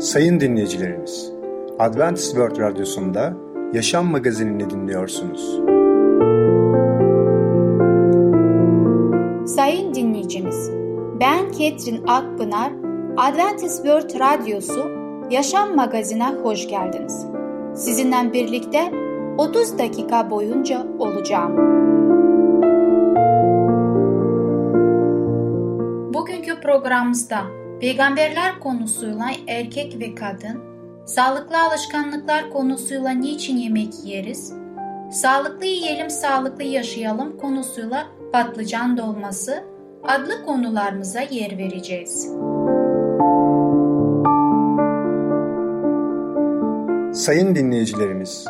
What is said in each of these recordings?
Sayın dinleyicilerimiz, Adventist World Radyosu'nda Yaşam Magazinini dinliyorsunuz. Sayın dinleyicimiz, ben Ketrin Akpınar, Adventist World Radyosu Yaşam Magazinine hoş geldiniz. Sizinle birlikte 30 dakika boyunca olacağım. Bugünkü programımızda peygamberler konusuyla erkek ve kadın, sağlıklı alışkanlıklar konusuyla niçin yemek yeriz, sağlıklı yiyelim sağlıklı yaşayalım konusuyla patlıcan dolması adlı konularımıza yer vereceğiz. Sayın dinleyicilerimiz,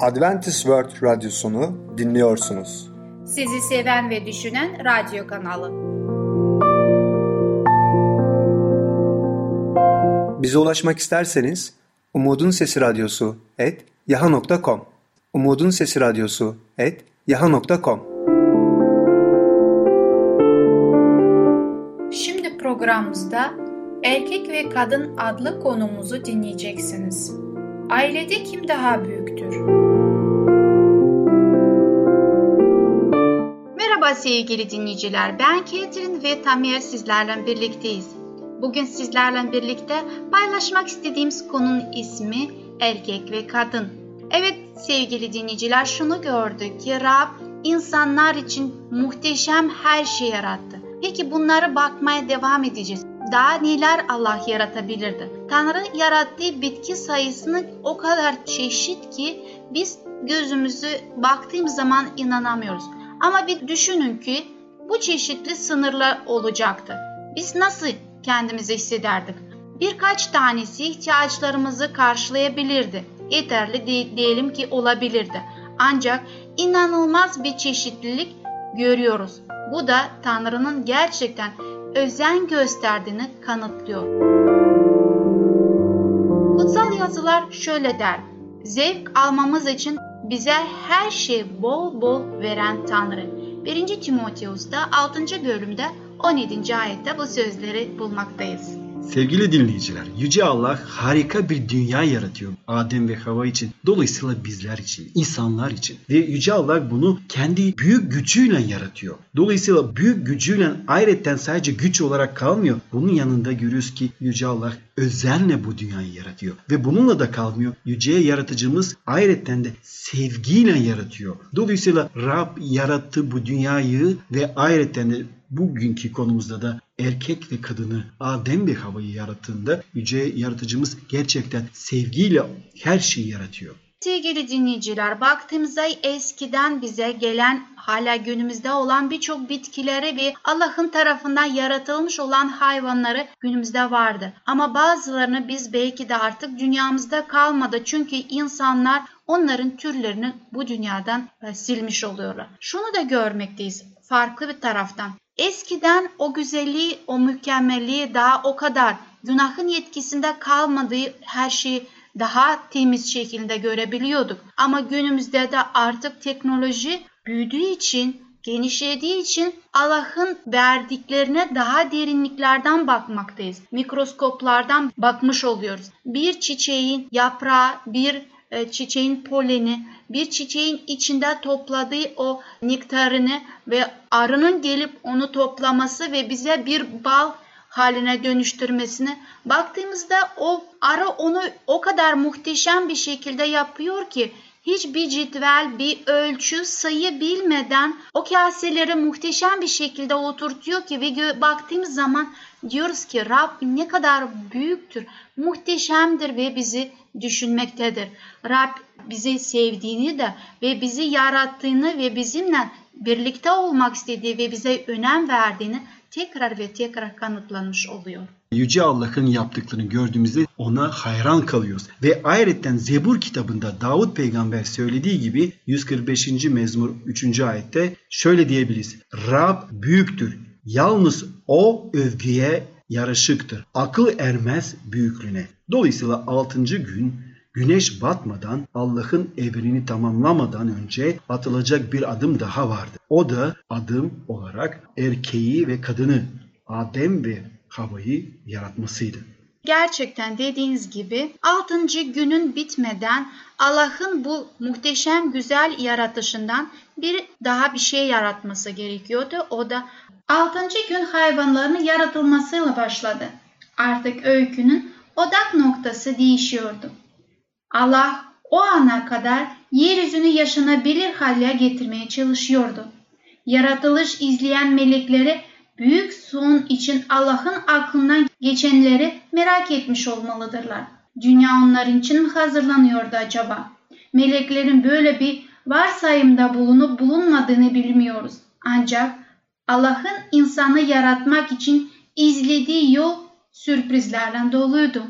Adventist World Radyosunu dinliyorsunuz. Sizi seven ve düşünen radyo kanalı. Bize ulaşmak isterseniz Umutun Sesi Radyosu et yaha.com Umutun Sesi Radyosu et yaha.com Şimdi programımızda Erkek ve Kadın adlı konumuzu dinleyeceksiniz. Ailede kim daha büyüktür? Merhaba sevgili dinleyiciler. Ben Ketrin ve Tamir sizlerle birlikteyiz. Bugün sizlerle birlikte paylaşmak istediğimiz konunun ismi erkek ve kadın. Evet sevgili dinleyiciler şunu gördük ki Rab insanlar için muhteşem her şey yarattı. Peki bunları bakmaya devam edeceğiz. Daha neler Allah yaratabilirdi? Tanrı yarattığı bitki sayısını o kadar çeşit ki biz gözümüzü baktığımız zaman inanamıyoruz. Ama bir düşünün ki bu çeşitli sınırlar olacaktı. Biz nasıl kendimizi hissederdik? Birkaç tanesi ihtiyaçlarımızı karşılayabilirdi. Yeterli de diyelim ki olabilirdi. Ancak inanılmaz bir çeşitlilik görüyoruz. Bu da Tanrı'nın gerçekten özen gösterdiğini kanıtlıyor. Kutsal yazılar şöyle der. Zevk almamız için bize her şey bol bol veren Tanrı. 1. Timoteus'ta 6. bölümde 17. ayette bu sözleri bulmaktayız. Sevgili dinleyiciler, Yüce Allah harika bir dünya yaratıyor Adem ve Hava için. Dolayısıyla bizler için, insanlar için. Ve Yüce Allah bunu kendi büyük gücüyle yaratıyor. Dolayısıyla büyük gücüyle ayrıca sadece güç olarak kalmıyor. Bunun yanında görüyoruz ki Yüce Allah özenle bu dünyayı yaratıyor. Ve bununla da kalmıyor. Yüce yaratıcımız ayrıca de sevgiyle yaratıyor. Dolayısıyla Rab yarattı bu dünyayı ve ayrıca de bugünkü konumuzda da erkek ve kadını Adem ve Hava'yı yarattığında yüce yaratıcımız gerçekten sevgiyle her şeyi yaratıyor. Sevgili dinleyiciler, baktığımızda eskiden bize gelen hala günümüzde olan birçok bitkileri ve Allah'ın tarafından yaratılmış olan hayvanları günümüzde vardı. Ama bazılarını biz belki de artık dünyamızda kalmadı. Çünkü insanlar onların türlerini bu dünyadan silmiş oluyorlar. Şunu da görmekteyiz farklı bir taraftan. Eskiden o güzelliği, o mükemmelliği daha o kadar günahın yetkisinde kalmadığı her şeyi daha temiz şekilde görebiliyorduk. Ama günümüzde de artık teknoloji büyüdüğü için, genişlediği için Allah'ın verdiklerine daha derinliklerden bakmaktayız. Mikroskoplardan bakmış oluyoruz. Bir çiçeğin yaprağı, bir çiçeğin poleni, bir çiçeğin içinde topladığı o nektarını ve arının gelip onu toplaması ve bize bir bal haline dönüştürmesini baktığımızda o arı onu o kadar muhteşem bir şekilde yapıyor ki hiçbir cetvel, bir ölçü, sayı bilmeden o kaseleri muhteşem bir şekilde oturtuyor ki ve baktığımız zaman diyoruz ki Rab ne kadar büyüktür, muhteşemdir ve bizi düşünmektedir. Rab bizi sevdiğini de ve bizi yarattığını ve bizimle birlikte olmak istediği ve bize önem verdiğini tekrar ve tekrar kanıtlanmış oluyor. Yüce Allah'ın yaptıklarını gördüğümüzde ona hayran kalıyoruz. Ve ayrıca Zebur kitabında Davut peygamber söylediği gibi 145. mezmur 3. ayette şöyle diyebiliriz. Rab büyüktür. Yalnız o övgüye yaraşıktır. Akıl ermez büyüklüğüne. Dolayısıyla 6. gün güneş batmadan Allah'ın evrenini tamamlamadan önce atılacak bir adım daha vardı. O da adım olarak erkeği ve kadını Adem ve Hava'yı yaratmasıydı. Gerçekten dediğiniz gibi 6. günün bitmeden Allah'ın bu muhteşem güzel yaratışından bir daha bir şey yaratması gerekiyordu. O da 6. gün hayvanların yaratılmasıyla başladı. Artık öykünün odak noktası değişiyordu. Allah o ana kadar yeryüzünü yaşanabilir hale getirmeye çalışıyordu. Yaratılış izleyen melekleri büyük son için Allah'ın aklından geçenleri merak etmiş olmalıdırlar. Dünya onlar için mi hazırlanıyordu acaba? Meleklerin böyle bir varsayımda bulunup bulunmadığını bilmiyoruz. Ancak Allah'ın insanı yaratmak için izlediği yol sürprizlerle doluydu.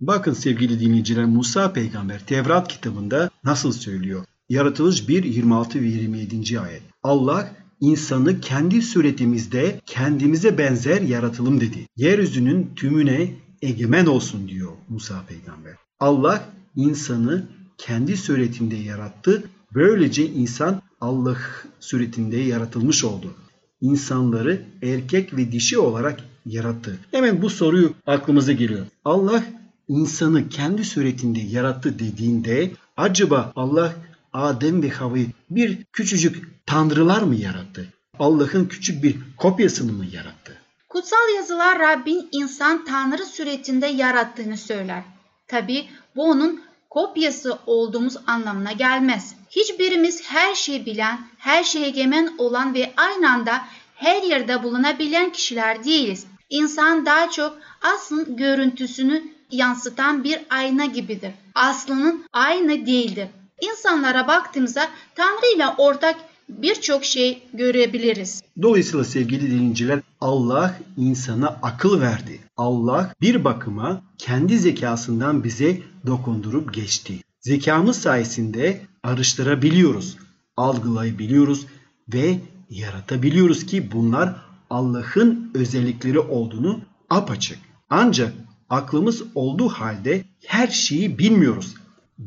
Bakın sevgili dinleyiciler Musa peygamber Tevrat kitabında nasıl söylüyor? Yaratılış 1, 26 ve 27. ayet. Allah insanı kendi suretimizde kendimize benzer yaratılım dedi. Yeryüzünün tümüne egemen olsun diyor Musa peygamber. Allah insanı kendi suretinde yarattı. Böylece insan Allah suretinde yaratılmış oldu. İnsanları erkek ve dişi olarak yarattı. Hemen bu soruyu aklımıza geliyor. Allah insanı kendi suretinde yarattı dediğinde acaba Allah Adem ve Havva'yı bir küçücük tanrılar mı yarattı? Allah'ın küçük bir kopyasını mı yarattı? Kutsal yazılar Rabbin insan tanrı suretinde yarattığını söyler. Tabi bu onun kopyası olduğumuz anlamına gelmez. Hiçbirimiz her şeyi bilen, her şeye egemen olan ve aynı anda her yerde bulunabilen kişiler değiliz. İnsan daha çok aslın görüntüsünü yansıtan bir ayna gibidir. Aslının aynı değildir. İnsanlara baktığımızda Tanrı ile ortak birçok şey görebiliriz. Dolayısıyla sevgili dinleyiciler Allah insana akıl verdi. Allah bir bakıma kendi zekasından bize dokundurup geçti. Zekamız sayesinde araştırabiliyoruz, algılayabiliyoruz ve yaratabiliyoruz ki bunlar Allah'ın özellikleri olduğunu apaçık. Ancak aklımız olduğu halde her şeyi bilmiyoruz.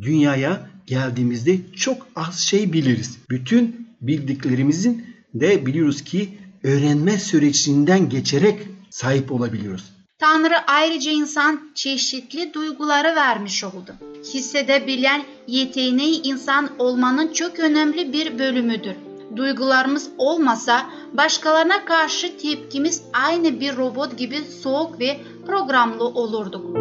Dünyaya geldiğimizde çok az şey biliriz. Bütün bildiklerimizin de biliyoruz ki öğrenme sürecinden geçerek sahip olabiliyoruz. Tanrı ayrıca insan çeşitli duyguları vermiş oldu. Hissedebilen yeteneği insan olmanın çok önemli bir bölümüdür. Duygularımız olmasa başkalarına karşı tepkimiz aynı bir robot gibi soğuk ve programlı olurduk.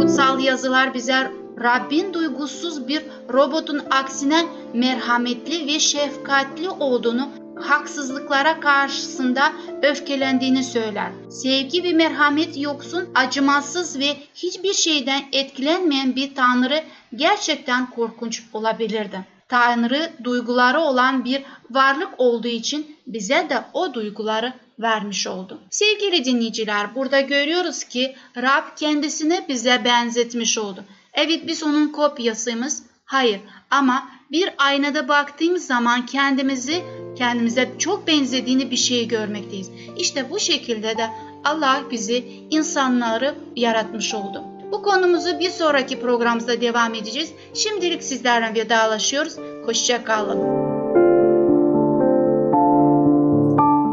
Kutsal yazılar bize Rabbin duygusuz bir robotun aksine merhametli ve şefkatli olduğunu, haksızlıklara karşısında öfkelendiğini söyler. Sevgi ve merhamet yoksun, acımasız ve hiçbir şeyden etkilenmeyen bir tanrı gerçekten korkunç olabilirdi. Tanrı duyguları olan bir varlık olduğu için bize de o duyguları vermiş oldu. Sevgili dinleyiciler burada görüyoruz ki Rab kendisini bize benzetmiş oldu. Evet biz onun kopyasıyız. Hayır ama bir aynada baktığımız zaman kendimizi kendimize çok benzediğini bir şey görmekteyiz. İşte bu şekilde de Allah bizi insanları yaratmış oldu. Bu konumuzu bir sonraki programımızda devam edeceğiz. Şimdilik sizlerle vedalaşıyoruz. Hoşça kalın.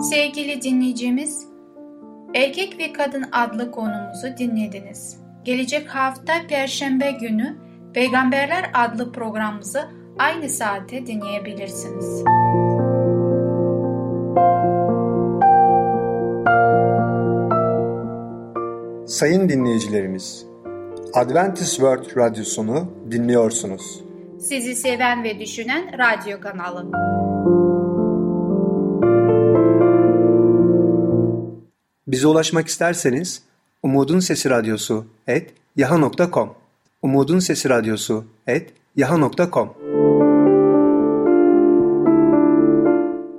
Sevgili dinleyicimiz, Erkek ve Kadın adlı konumuzu dinlediniz. Gelecek hafta Perşembe günü Peygamberler adlı programımızı aynı saate dinleyebilirsiniz. Sayın dinleyicilerimiz, Adventist World Radyosunu dinliyorsunuz. Sizi seven ve düşünen radyo kanalı. Bize ulaşmak isterseniz Umutun Sesi Radyosu et yaha.com Umutun Sesi Radyosu et yaha.com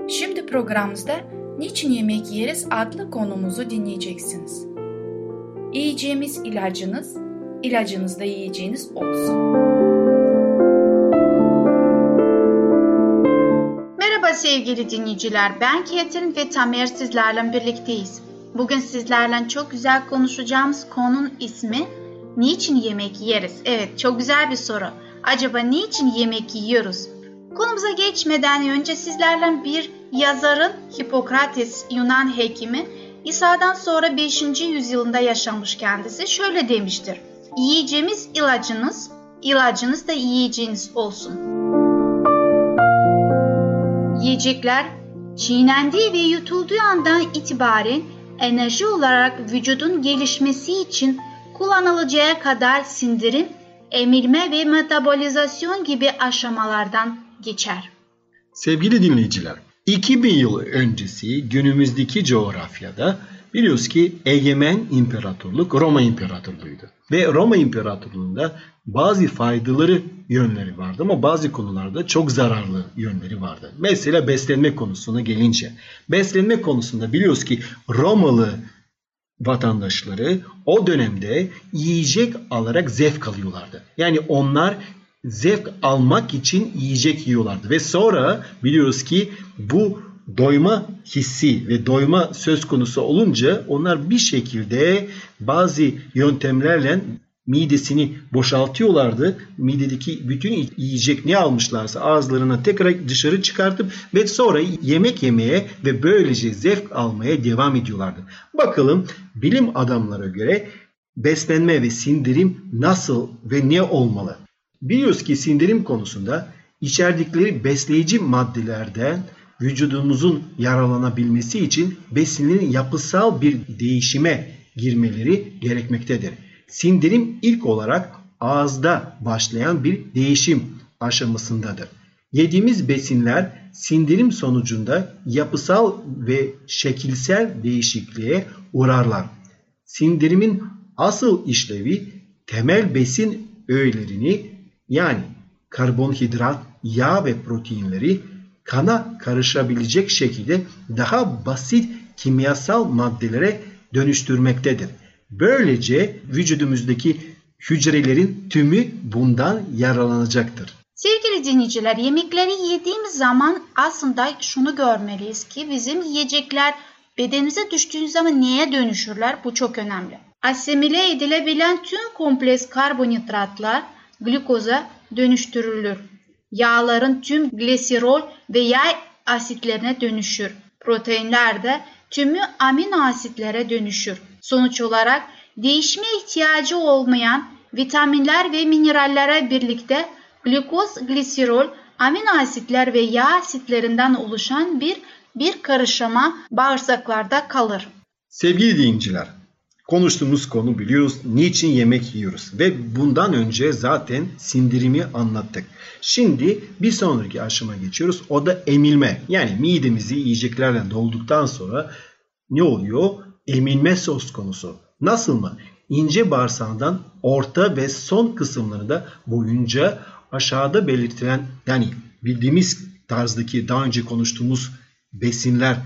Şimdi programımızda Niçin Yemek Yeriz adlı konumuzu dinleyeceksiniz. Yiyeceğimiz ilacınız, ilacınız da yiyeceğiniz olsun. Merhaba sevgili dinleyiciler, ben Ketrin ve Tamer sizlerle birlikteyiz. Bugün sizlerle çok güzel konuşacağımız konunun ismi Niçin yemek yeriz? Evet, çok güzel bir soru. Acaba niçin yemek yiyoruz? Konumuza geçmeden önce sizlerle bir yazarın Hipokrates Yunan hekimi İsa'dan sonra 5. yüzyılında yaşamış kendisi şöyle demiştir. Yiyeceğimiz ilacınız, ilacınız da yiyeceğiniz olsun. Yiyecekler çiğnendiği ve yutulduğu andan itibaren enerji olarak vücudun gelişmesi için kullanılacağı kadar sindirim, emilme ve metabolizasyon gibi aşamalardan geçer. Sevgili dinleyiciler, 2000 yıl öncesi günümüzdeki coğrafyada biliyoruz ki egemen imparatorluk Roma İmparatorluğu'ydu. Ve Roma İmparatorluğu'nda bazı faydaları yönleri vardı ama bazı konularda çok zararlı yönleri vardı. Mesela beslenme konusuna gelince. Beslenme konusunda biliyoruz ki Romalı vatandaşları o dönemde yiyecek alarak zevk alıyorlardı. Yani onlar zevk almak için yiyecek yiyorlardı. Ve sonra biliyoruz ki bu doyma hissi ve doyma söz konusu olunca onlar bir şekilde bazı yöntemlerle midesini boşaltıyorlardı. Midedeki bütün yiyecek ne almışlarsa ağızlarına tekrar dışarı çıkartıp ve sonra yemek yemeye ve böylece zevk almaya devam ediyorlardı. Bakalım bilim adamlara göre beslenme ve sindirim nasıl ve ne olmalı? Biliyoruz ki sindirim konusunda içerdikleri besleyici maddelerden vücudumuzun yaralanabilmesi için besinlerin yapısal bir değişime girmeleri gerekmektedir. Sindirim ilk olarak ağızda başlayan bir değişim aşamasındadır. Yediğimiz besinler sindirim sonucunda yapısal ve şekilsel değişikliğe uğrarlar. Sindirimin asıl işlevi temel besin öğelerini yani karbonhidrat, yağ ve proteinleri kana karışabilecek şekilde daha basit kimyasal maddelere dönüştürmektedir. Böylece vücudumuzdaki hücrelerin tümü bundan yararlanacaktır. Sevgili dinleyiciler yemekleri yediğimiz zaman aslında şunu görmeliyiz ki bizim yiyecekler bedenimize düştüğü zaman neye dönüşürler bu çok önemli. Asimile edilebilen tüm kompleks karbonhidratlar glukoza dönüştürülür. Yağların tüm glisirol ve yağ asitlerine dönüşür. Proteinler de tümü amino asitlere dönüşür. Sonuç olarak değişme ihtiyacı olmayan vitaminler ve minerallere birlikte glukoz, glisirol, amino asitler ve yağ asitlerinden oluşan bir bir karışıma bağırsaklarda kalır. Sevgili dinleyiciler, konuştuğumuz konu biliyoruz niçin yemek yiyoruz ve bundan önce zaten sindirimi anlattık. Şimdi bir sonraki aşama geçiyoruz. O da emilme. Yani midemizi yiyeceklerle dolduktan sonra ne oluyor? Emilme söz konusu. Nasıl mı? İnce bağırsağından orta ve son kısımlarında boyunca aşağıda belirtilen yani bildiğimiz tarzdaki daha önce konuştuğumuz besinler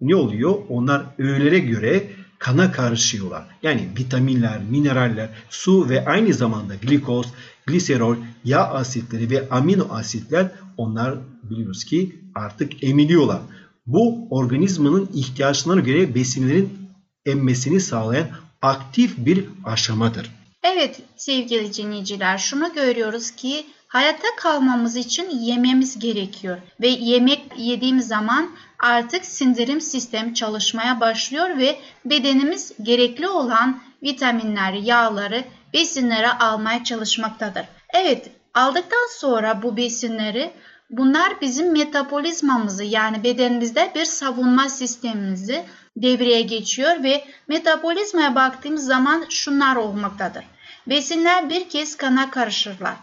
ne oluyor? Onlar öğelere göre kana karışıyorlar. Yani vitaminler, mineraller, su ve aynı zamanda glikoz, gliserol, yağ asitleri ve amino asitler onlar biliyoruz ki artık emiliyorlar. Bu organizmanın ihtiyaçlarına göre besinlerin emmesini sağlayan aktif bir aşamadır. Evet sevgili dinleyiciler şunu görüyoruz ki hayatta kalmamız için yememiz gerekiyor ve yemek yediğimiz zaman artık sindirim sistemi çalışmaya başlıyor ve bedenimiz gerekli olan vitaminleri, yağları, besinleri almaya çalışmaktadır. Evet, aldıktan sonra bu besinleri bunlar bizim metabolizmamızı yani bedenimizde bir savunma sistemimizi devreye geçiyor ve metabolizmaya baktığımız zaman şunlar olmaktadır. Besinler bir kez kana karışırlar.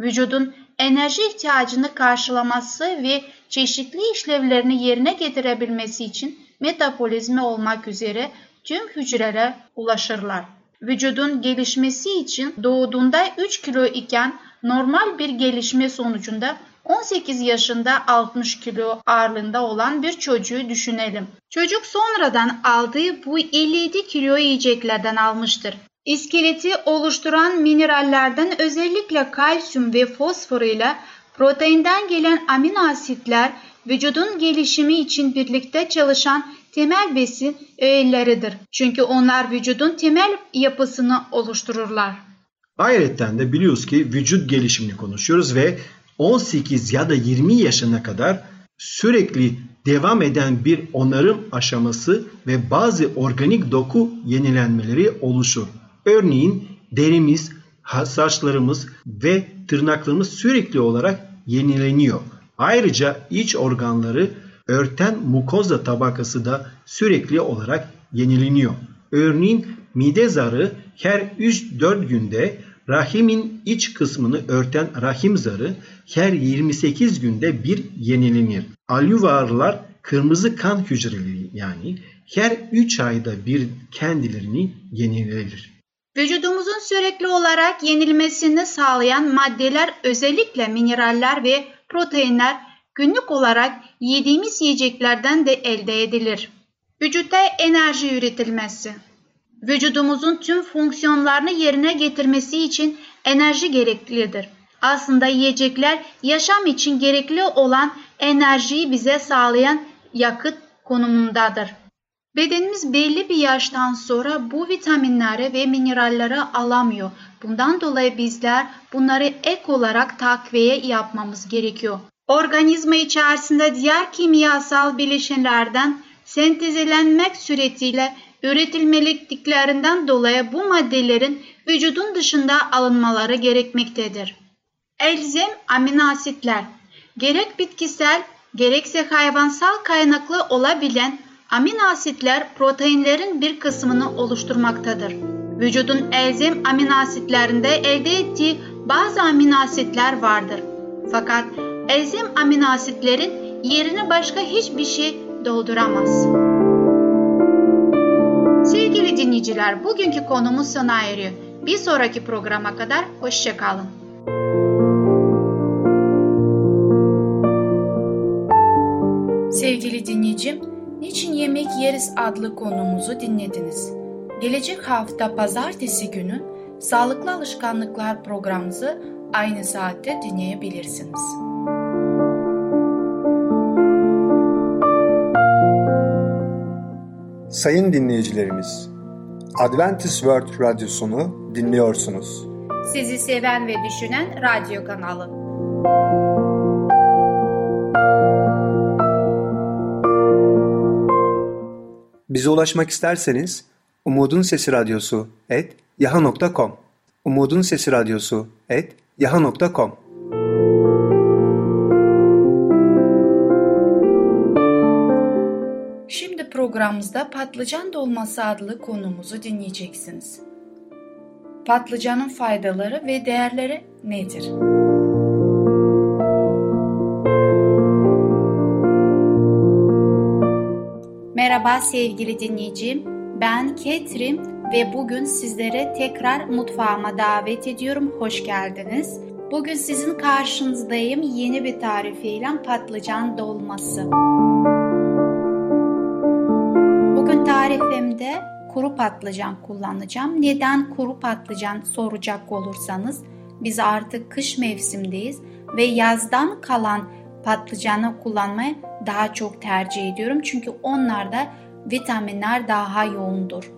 Vücudun enerji ihtiyacını karşılaması ve çeşitli işlevlerini yerine getirebilmesi için metabolizma olmak üzere tüm hücrelere ulaşırlar. Vücudun gelişmesi için doğduğunda 3 kilo iken normal bir gelişme sonucunda 18 yaşında 60 kilo ağırlığında olan bir çocuğu düşünelim. Çocuk sonradan aldığı bu 57 kilo yiyeceklerden almıştır. İskeleti oluşturan minerallerden özellikle kalsiyum ve fosfor ile proteinden gelen amino asitler vücudun gelişimi için birlikte çalışan temel besin öğeleridir. Çünkü onlar vücudun temel yapısını oluştururlar. Ayrıca de biliyoruz ki vücut gelişimini konuşuyoruz ve 18 ya da 20 yaşına kadar sürekli devam eden bir onarım aşaması ve bazı organik doku yenilenmeleri oluşur. Örneğin derimiz, saçlarımız ve tırnaklarımız sürekli olarak yenileniyor. Ayrıca iç organları örten mukoza tabakası da sürekli olarak yenileniyor. Örneğin mide zarı her 3-4 günde rahimin iç kısmını örten rahim zarı her 28 günde bir yenilenir. Alüvarlar kırmızı kan hücreleri yani her 3 ayda bir kendilerini yenilenir. Vücudumuzun sürekli olarak yenilmesini sağlayan maddeler özellikle mineraller ve proteinler günlük olarak yediğimiz yiyeceklerden de elde edilir. Vücutta enerji üretilmesi Vücudumuzun tüm fonksiyonlarını yerine getirmesi için enerji gereklidir. Aslında yiyecekler yaşam için gerekli olan enerjiyi bize sağlayan yakıt konumundadır. Bedenimiz belli bir yaştan sonra bu vitaminleri ve mineralleri alamıyor. Bundan dolayı bizler bunları ek olarak takviye yapmamız gerekiyor. Organizma içerisinde diğer kimyasal bileşenlerden sentezlenmek suretiyle üretilmeliklerinden dolayı bu maddelerin vücudun dışında alınmaları gerekmektedir. Elzem amino asitler gerek bitkisel gerekse hayvansal kaynaklı olabilen amino asitler proteinlerin bir kısmını oluşturmaktadır. Vücudun elzem amino asitlerinde elde ettiği bazı amino asitler vardır. Fakat elzem amino asitlerin yerini başka hiçbir şey dolduramaz. Sevgili dinleyiciler, bugünkü konumuz sona eriyor. Bir sonraki programa kadar hoşçakalın. Sevgili dinleyicim, Niçin Yemek Yeriz adlı konumuzu dinlediniz. Gelecek hafta pazartesi günü Sağlıklı Alışkanlıklar programımızı aynı saatte dinleyebilirsiniz. Sayın dinleyicilerimiz, Adventist World Radyosunu dinliyorsunuz. Sizi seven ve düşünen radyo kanalı. Bize ulaşmak isterseniz Umutun Sesi Radyosu et yaha.com Umutun Sesi Radyosu et yaha.com Şimdi programımızda patlıcan dolması adlı konumuzu dinleyeceksiniz. Patlıcanın faydaları ve değerleri nedir? Merhaba sevgili dinleyicim. Ben Ketrim ve bugün sizlere tekrar mutfağıma davet ediyorum. Hoş geldiniz. Bugün sizin karşınızdayım yeni bir tarifiyle patlıcan dolması. Bugün tarifimde kuru patlıcan kullanacağım. Neden kuru patlıcan soracak olursanız biz artık kış mevsimdeyiz ve yazdan kalan patlıcanı kullanmayı daha çok tercih ediyorum. Çünkü onlarda vitaminler daha yoğundur.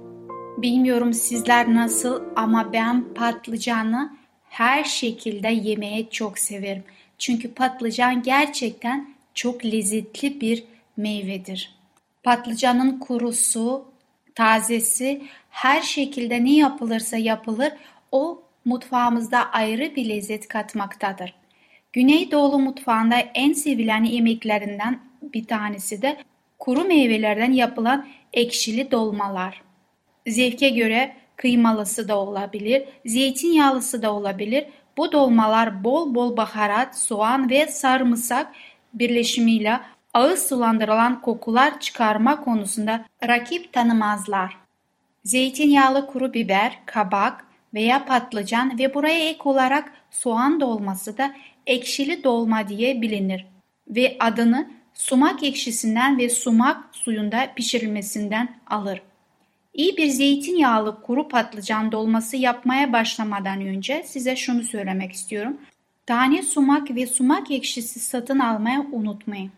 Bilmiyorum sizler nasıl ama ben patlıcanı her şekilde yemeye çok severim. Çünkü patlıcan gerçekten çok lezzetli bir meyvedir. Patlıcanın kurusu, tazesi her şekilde ne yapılırsa yapılır o mutfağımızda ayrı bir lezzet katmaktadır. Güneydoğu mutfağında en sevilen yemeklerinden bir tanesi de kuru meyvelerden yapılan ekşili dolmalar. Zevke göre kıymalısı da olabilir, zeytinyağlısı da olabilir. Bu dolmalar bol bol baharat, soğan ve sarımsak birleşimiyle ağız sulandırılan kokular çıkarma konusunda rakip tanımazlar. Zeytinyağlı kuru biber, kabak veya patlıcan ve buraya ek olarak soğan dolması da ekşili dolma diye bilinir ve adını sumak ekşisinden ve sumak suyunda pişirilmesinden alır. İyi bir zeytinyağlı kuru patlıcan dolması yapmaya başlamadan önce size şunu söylemek istiyorum. Tane sumak ve sumak ekşisi satın almaya unutmayın.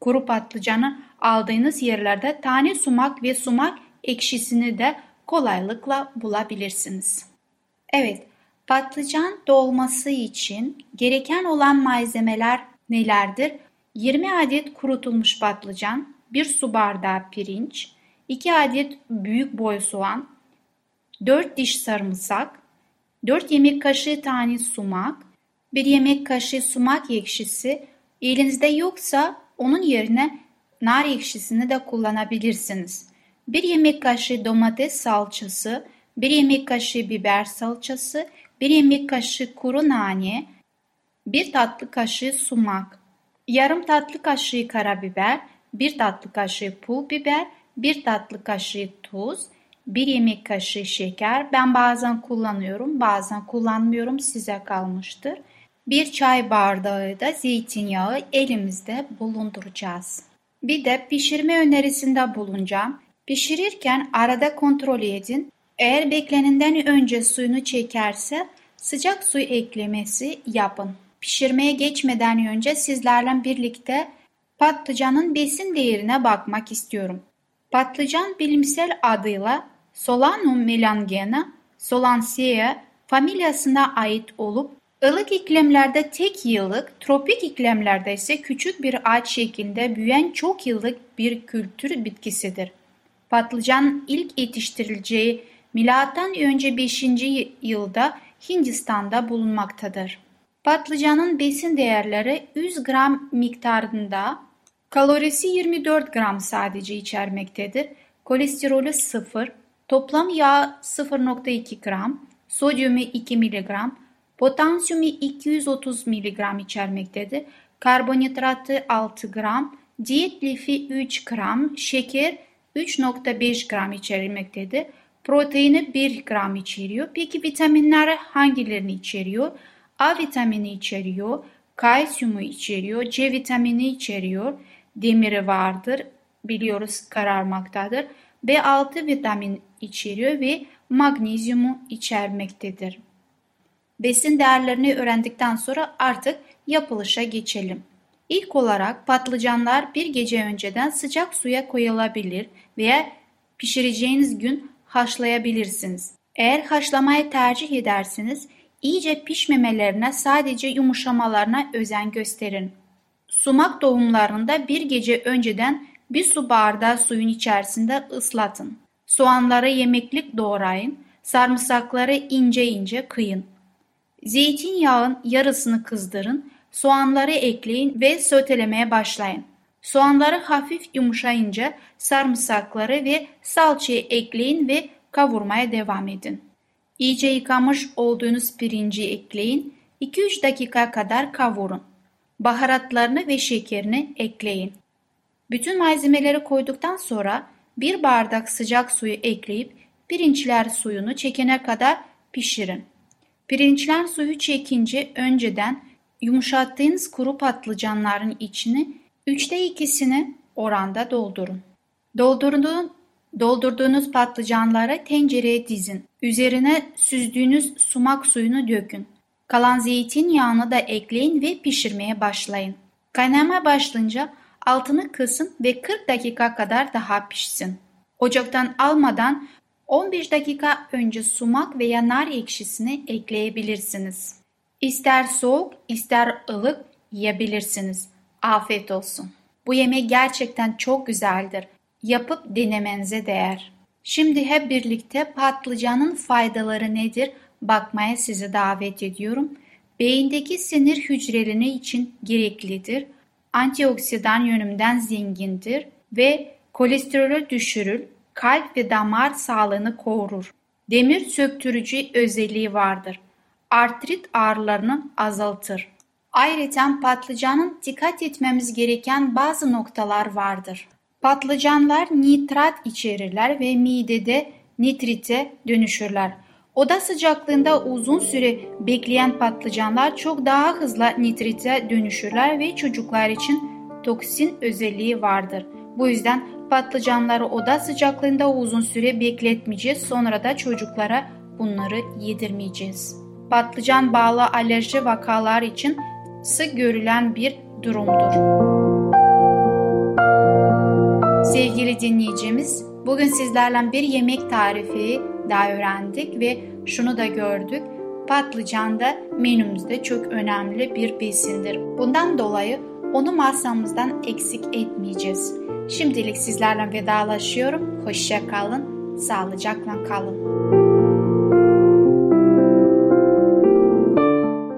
Kuru patlıcanı aldığınız yerlerde tane sumak ve sumak ekşisini de kolaylıkla bulabilirsiniz. Evet, Patlıcan dolması için gereken olan malzemeler nelerdir? 20 adet kurutulmuş patlıcan, 1 su bardağı pirinç, 2 adet büyük boy soğan, 4 diş sarımsak, 4 yemek kaşığı tane sumak, 1 yemek kaşığı sumak ekşisi, elinizde yoksa onun yerine nar ekşisini de kullanabilirsiniz. 1 yemek kaşığı domates salçası, 1 yemek kaşığı biber salçası, 1 yemek kaşığı kuru nane, 1 tatlı kaşığı sumak, yarım tatlı kaşığı karabiber, 1 tatlı kaşığı pul biber, 1 tatlı kaşığı tuz, 1 yemek kaşığı şeker. Ben bazen kullanıyorum, bazen kullanmıyorum. Size kalmıştır. 1 çay bardağı da zeytinyağı elimizde bulunduracağız. Bir de pişirme önerisinde bulunacağım. Pişirirken arada kontrol edin. Eğer beklenenden önce suyunu çekerse sıcak su eklemesi yapın. Pişirmeye geçmeden önce sizlerle birlikte patlıcanın besin değerine bakmak istiyorum. Patlıcan bilimsel adıyla Solanum melangena Solanaceae familyasına ait olup ılık iklimlerde tek yıllık, tropik iklimlerde ise küçük bir ağaç şeklinde büyüyen çok yıllık bir kültür bitkisidir. Patlıcan ilk yetiştirileceği milattan önce 5. yılda Hindistan'da bulunmaktadır. Patlıcanın besin değerleri 100 gram miktarında, kalorisi 24 gram sadece içermektedir. Kolesterolü 0, toplam yağ 0.2 gram, sodyumu 2 mg, potasyumu 230 mg içermektedir. Karbonhidratı 6 gram, diyet lifi 3 gram, şeker 3.5 gram içermektedir. Proteini 1 gram içeriyor. Peki vitaminler hangilerini içeriyor? A vitamini içeriyor, kalsiyumu içeriyor, C vitamini içeriyor, demiri vardır, biliyoruz kararmaktadır. B6 vitamin içeriyor ve magnezyumu içermektedir. Besin değerlerini öğrendikten sonra artık yapılışa geçelim. İlk olarak patlıcanlar bir gece önceden sıcak suya koyulabilir veya pişireceğiniz gün haşlayabilirsiniz. Eğer haşlamayı tercih ederseniz iyice pişmemelerine sadece yumuşamalarına özen gösterin. Sumak tohumlarında bir gece önceden bir su bardağı suyun içerisinde ıslatın. Soğanları yemeklik doğrayın, sarımsakları ince ince kıyın. Zeytinyağın yarısını kızdırın, soğanları ekleyin ve sotelemeye başlayın. Soğanları hafif yumuşayınca sarımsakları ve salçayı ekleyin ve kavurmaya devam edin. İyice yıkamış olduğunuz pirinci ekleyin. 2-3 dakika kadar kavurun. Baharatlarını ve şekerini ekleyin. Bütün malzemeleri koyduktan sonra bir bardak sıcak suyu ekleyip pirinçler suyunu çekene kadar pişirin. Pirinçler suyu çekince önceden yumuşattığınız kuru patlıcanların içini üçte ikisini oranda doldurun. Doldurduğun Doldurduğunuz patlıcanları tencereye dizin. Üzerine süzdüğünüz sumak suyunu dökün. Kalan zeytinyağını da ekleyin ve pişirmeye başlayın. Kaynama başlayınca altını kısın ve 40 dakika kadar daha pişsin. Ocaktan almadan 15 dakika önce sumak veya nar ekşisini ekleyebilirsiniz. İster soğuk ister ılık yiyebilirsiniz. Afiyet olsun. Bu yemek gerçekten çok güzeldir yapıp denemenize değer. Şimdi hep birlikte patlıcanın faydaları nedir bakmaya sizi davet ediyorum. Beyindeki sinir hücreleri için gereklidir. Antioksidan yönünden zengindir ve kolesterolü düşürür, kalp ve damar sağlığını korur. Demir söktürücü özelliği vardır. Artrit ağrılarını azaltır. Ayrıca patlıcanın dikkat etmemiz gereken bazı noktalar vardır. Patlıcanlar nitrat içerirler ve midede nitrite dönüşürler. Oda sıcaklığında uzun süre bekleyen patlıcanlar çok daha hızlı nitrite dönüşürler ve çocuklar için toksin özelliği vardır. Bu yüzden patlıcanları oda sıcaklığında uzun süre bekletmeyeceğiz. Sonra da çocuklara bunları yedirmeyeceğiz. Patlıcan bağlı alerji vakalar için sık görülen bir durumdur. Sevgili dinleyicimiz, bugün sizlerle bir yemek tarifi daha öğrendik ve şunu da gördük. Patlıcan da menümüzde çok önemli bir besindir. Bundan dolayı Onu masamızdan eksik etmeyeceğiz. Şimdilik sizlerle vedalaşıyorum. Hoşça kalın, sağlıcakla kalın.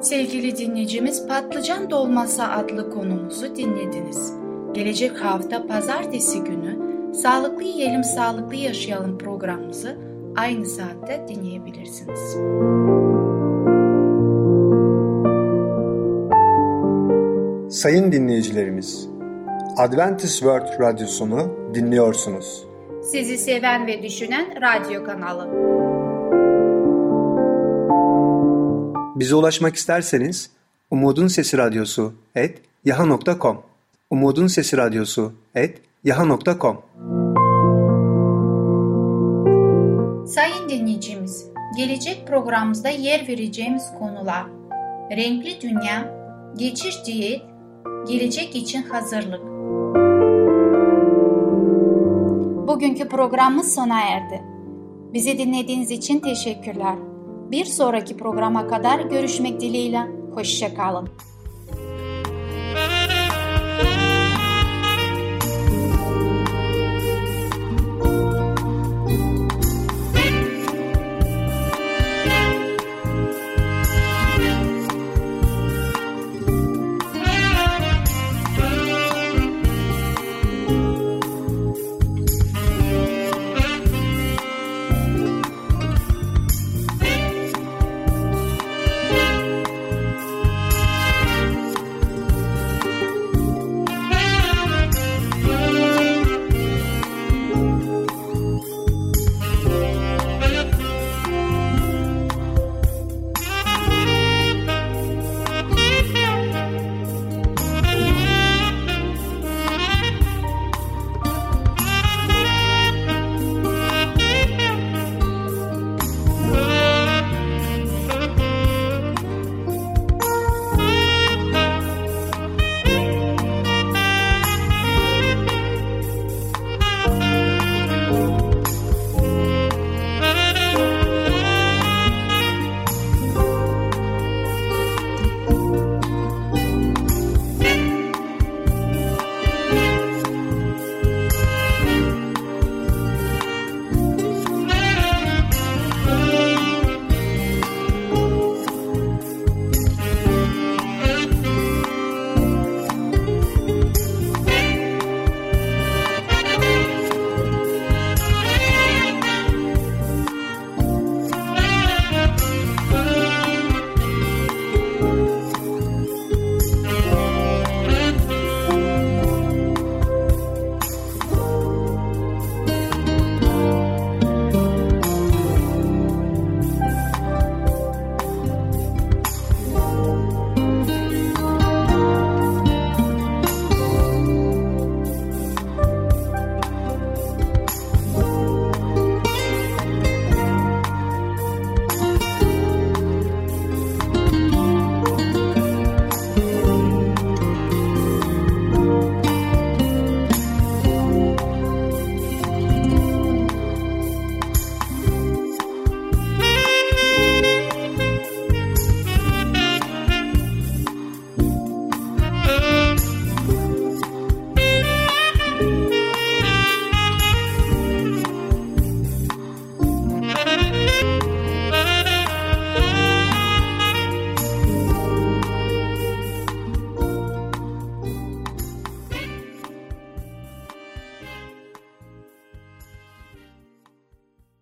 Sevgili dinleyicimiz Patlıcan Dolması adlı konumuzu dinlediniz. Gelecek hafta pazartesi günü Sağlıklı Yiyelim Sağlıklı Yaşayalım programımızı aynı saatte dinleyebilirsiniz. Sayın dinleyicilerimiz, Adventist World Radyosunu dinliyorsunuz. Sizi seven ve düşünen radyo kanalı. Bize ulaşmak isterseniz Umutun Sesi Radyosu et yaha.com Umutun Sesi Radyosu et yaha.com Sayın dinleyicimiz, gelecek programımızda yer vereceğimiz konular Renkli Dünya, Geçiş Diyet, Gelecek için Hazırlık. Bugünkü programımız sona erdi. Bizi dinlediğiniz için teşekkürler. Bir sonraki programa kadar görüşmek dileğiyle. Hoşçakalın.